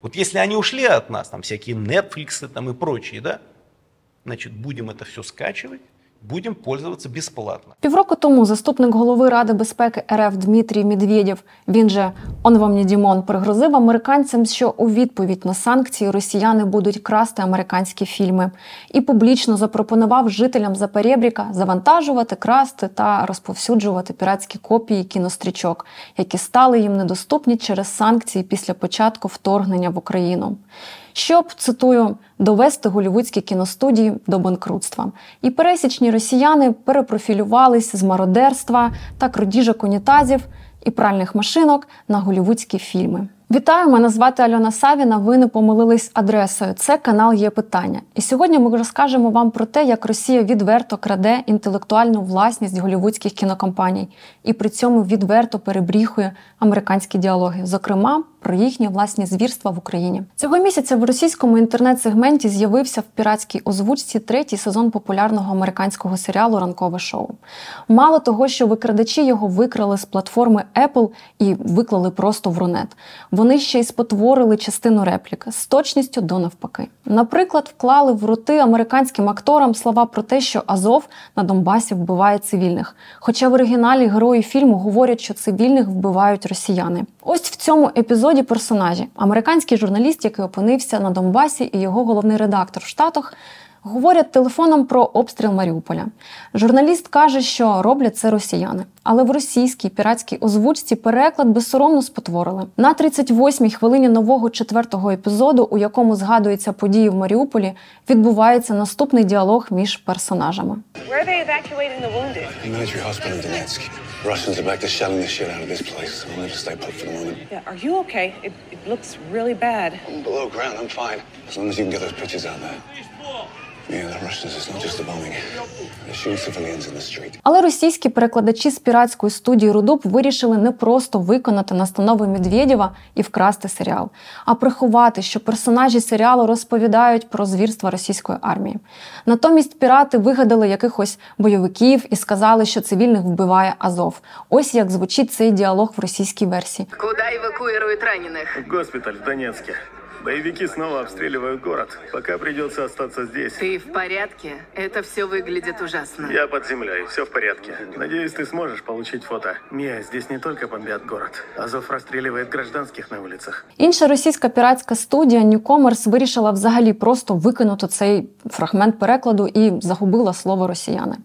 Вот если они ушли от нас, там всякие Netflix там и прочие, да, значит, будем это все скачивать, будемо пользуватися безплатно. Півроку тому заступник голови Ради безпеки РФ Дмитрій Медведєв, він же он вам не Дімон, пригрозив американцям, що у відповідь на санкції росіяни будуть красти американські фільми, і публічно запропонував жителям Запорєбріка завантажувати, красти та розповсюджувати піратські копії кінострічок, які стали їм недоступні через санкції після початку вторгнення в Україну щоб цитую довести голівудські кіностудії до банкрутства. І пересічні росіяни перепрофілювались з мародерства та крадіжок унітазів і пральних машинок на голівудські фільми. Вітаю, мене звати Альона Савіна. Ви не помилились адресою. Це канал є питання. І сьогодні ми розкажемо вам про те, як Росія відверто краде інтелектуальну власність голівудських кінокомпаній і при цьому відверто перебріхує американські діалоги, зокрема про їхні власні звірства в Україні. Цього місяця в російському інтернет-сегменті з'явився в піратській озвучці третій сезон популярного американського серіалу Ранкове шоу. Мало того, що викрадачі його викрали з платформи Apple і виклали просто в Рунет. Вони ще й спотворили частину реплік з точністю до навпаки. Наприклад, вклали в роти американським акторам слова про те, що Азов на Донбасі вбиває цивільних. Хоча в оригіналі герої фільму говорять, що цивільних вбивають росіяни. Ось в цьому епізоді персонажі американський журналіст, який опинився на Донбасі, і його головний редактор в Штатах. Говорять телефоном про обстріл Маріуполя. Журналіст каже, що роблять це росіяни, але в російській піратській озвучці переклад безсоромно спотворили. На 38-й хвилині нового четвертого епізоду, у якому згадуються події в Маріуполі, відбувається наступний діалог між персонажами. Russians are back to shelling the shit out of this place. We'll need to stay put for the moment. Yeah, are you okay? It, it looks really bad. I'm below ground. I'm fine. As long as you can get those pictures out there. Але російські перекладачі з піратської студії Рудуб вирішили не просто виконати настанови Медведєва і вкрасти серіал, а приховати, що персонажі серіалу розповідають про звірства російської армії. Натомість пірати вигадали якихось бойовиків і сказали, що цивільних вбиває Азов. Ось як звучить цей діалог в російській версії. Куди евакуюють ранених? Госпіталь в Донецьке. Боевики снова обстреливают город. Пока придется остаться здесь. Ты в порядке? Это все выглядит ужасно. Я под землей, все в порядке. Надеюсь, ты сможешь получить фото. Мия, здесь не только бомбят город. Азов расстреливает гражданских на улицах. Інша російська піратська студія Newcomers вирішила взагалі просто викинути цей фрагмент перекладу і загубила слово росіяни.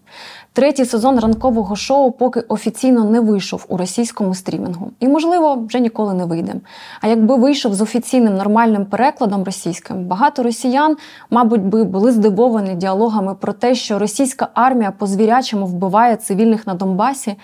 Третій сезон ранкового шоу поки офіційно не вийшов у російському стрімінгу і, можливо, вже ніколи не вийде. А якби вийшов з офіційним нормальним перекладом російським, багато росіян, мабуть, би були здивовані діалогами про те, що російська армія по звірячому вбиває цивільних на Донбасі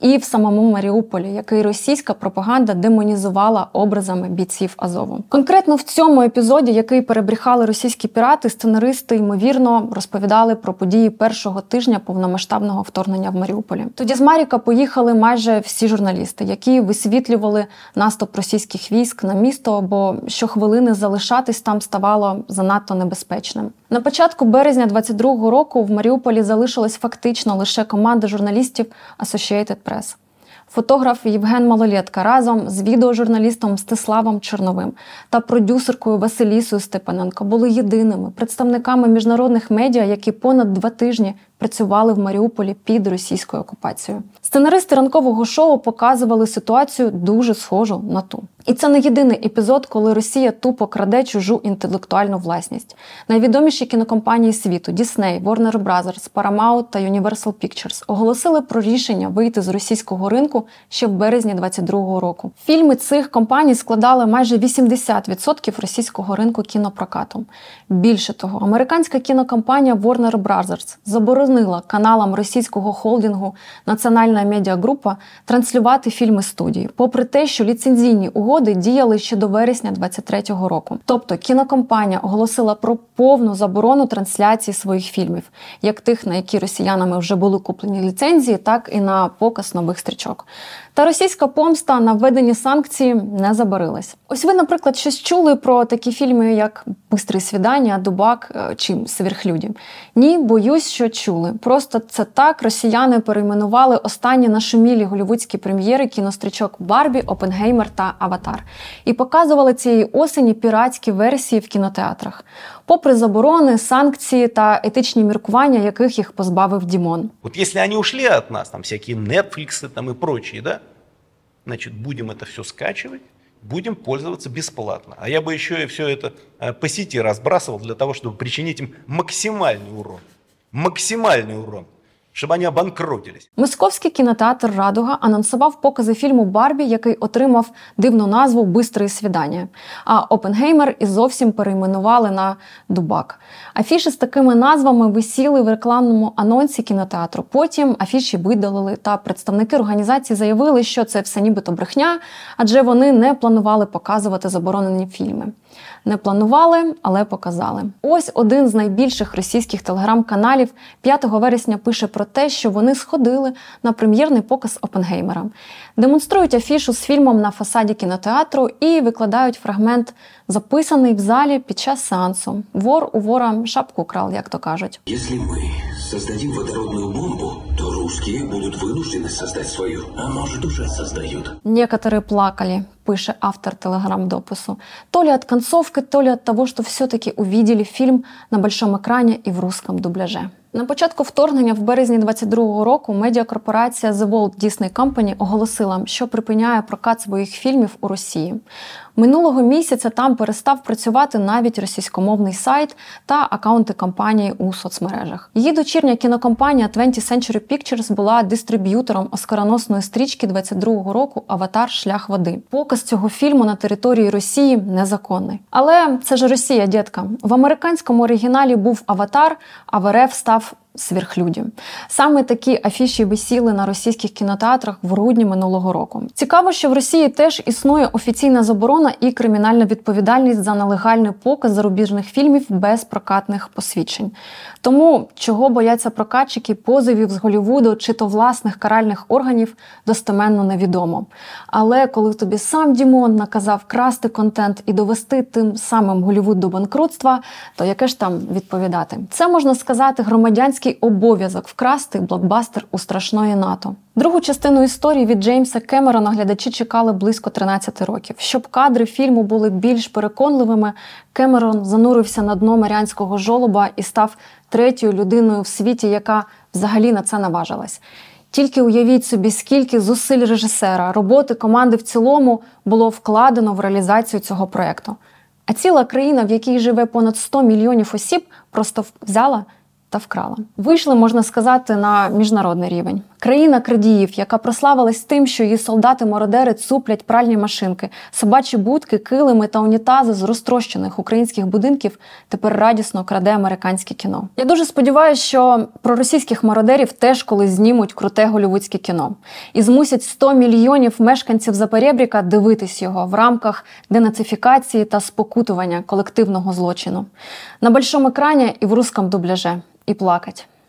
і в самому Маріуполі, який російська пропаганда демонізувала образами бійців Азову. Конкретно в цьому епізоді, який перебріхали російські пірати, сценаристи ймовірно розповідали про події першого тижня повномасштабного вторгнення в Маріуполі. Тоді з Маріка поїхали майже всі журналісти, які висвітлювали наступ російських військ на місто, бо щохвилини залишатись там ставало занадто небезпечним. На початку березня 22-го року в Маріуполі залишилась фактично лише команда журналістів Associated Press фотограф Євген Малолєтка разом з відеожурналістом Мстиславом Чорновим та продюсеркою Василісою Степаненко були єдиними представниками міжнародних медіа, які понад два тижні працювали в Маріуполі під російською окупацією. Сценаристи ранкового шоу показували ситуацію дуже схожу на ту. І це не єдиний епізод, коли Росія тупо краде чужу інтелектуальну власність. Найвідоміші кінокомпанії світу Disney, Warner Bros., Paramount та Universal Pictures оголосили про рішення вийти з російського ринку ще в березні 2022 року. Фільми цих компаній складали майже 80% російського ринку кінопрокату. Більше того, американська кінокомпанія Warner Bros. заборонила каналам російського холдингу Національна медіагрупа транслювати фільми студії, попри те, що ліцензійні угоди діяли ще до вересня 2023 року. Тобто кінокомпанія оголосила про повну заборону трансляції своїх фільмів, як тих, на які росіянами вже були куплені ліцензії, так і на показ нових стрічок. Та російська помста на введені санкції не забарилась. Ось ви, наприклад, щось чули про такі фільми, як Бистрий свідання, Дубак е, чи Сверхлюді? Ні, боюсь, що чули. Просто це так росіяни перейменували останні нашумілі голівудські прем'єри кінострічок Барбі, Опенгеймер та Аватар і показували цієї осені піратські версії в кінотеатрах, попри заборони, санкції та етичні міркування, яких їх позбавив Дімон. Вот если они ушли от нас, там всякие Netflix там и прочие, да, значит, будем это все скачивать, будем пользоваться бесплатно. А я бы еще и все это э, по сети разбрасывал для того, чтобы причинить им максимальный урон. Максимальный урон. Чтобы они обанкротились. Московський кінотеатр Радуга анонсував покази фільму Барбі, який отримав дивну назву Бистрої свідання. А Опенгеймер і зовсім перейменували на Дубак. Афіші з такими назвами висіли в рекламному анонсі кінотеатру. Потім афіші видалили, та представники організації заявили, що це все нібито брехня, адже вони не планували показувати заборонені фільми. Не планували, але показали. Ось один з найбільших російських телеграм-каналів 5 вересня пише про те, що вони сходили на прем'єрний показ Опенгеймера, демонструють афішу з фільмом на фасаді кінотеатру і викладають фрагмент, записаний в залі під час сеансу. Вор у вора шапку крал, як то кажуть. Если мы создадим водородную бомбу, то русские будут вынуждены создать свою. А может, уже создают. Некоторые плакали, пише автор телеграм-допису. То ли от концовки, то ли от того, что все-таки увидели фильм на большом экране и в русском дубляже. На початку вторгнення в березні 22-го року медіакорпорація The Walt Disney Company оголосила, що припиняє прокат своїх фільмів у Росії. Минулого місяця там перестав працювати навіть російськомовний сайт та акаунти компанії у соцмережах. Її дочірня кінокомпанія 20th Century Pictures була дистриб'ютором оскароносної стрічки 22-го року Аватар Шлях води. Показ цього фільму на території Росії незаконний. Але це ж Росія, дітка. В американському оригіналі був Аватар, а в РФ став сверхлюді. Саме такі афіші висіли на російських кінотеатрах в грудні минулого року. Цікаво, що в Росії теж існує офіційна заборона і кримінальна відповідальність за нелегальний показ зарубіжних фільмів без прокатних посвідчень. Тому чого бояться прокатчики позовів з Голівуду чи то власних каральних органів достеменно невідомо. Але коли тобі сам Дімон наказав красти контент і довести тим самим Голівуд до банкрутства, то яке ж там відповідати? Це можна сказати громадянський обов'язок вкрасти блокбастер у страшної НАТО. Другу частину історії від Джеймса Кемерона глядачі чекали близько 13 років. Щоб кадри фільму були більш переконливими, Кемерон занурився на дно маріанського жолоба і став третьою людиною в світі, яка взагалі на це наважилась. Тільки уявіть собі, скільки зусиль режисера, роботи команди в цілому було вкладено в реалізацію цього проєкту. А ціла країна, в якій живе понад 100 мільйонів осіб, просто взяла та вкрала. Вийшли, можна сказати, на міжнародний рівень. Країна крадіїв, яка прославилась тим, що її солдати-мародери цуплять пральні машинки, собачі будки, килими та унітази з розтрощених українських будинків, тепер радісно краде американське кіно. Я дуже сподіваюся, що про російських мародерів теж колись знімуть круте голівудське кіно і змусять 100 мільйонів мешканців Запорєбріка дивитись його в рамках денацифікації та спокутування колективного злочину на большому екрані і в русском дубляже і плакать.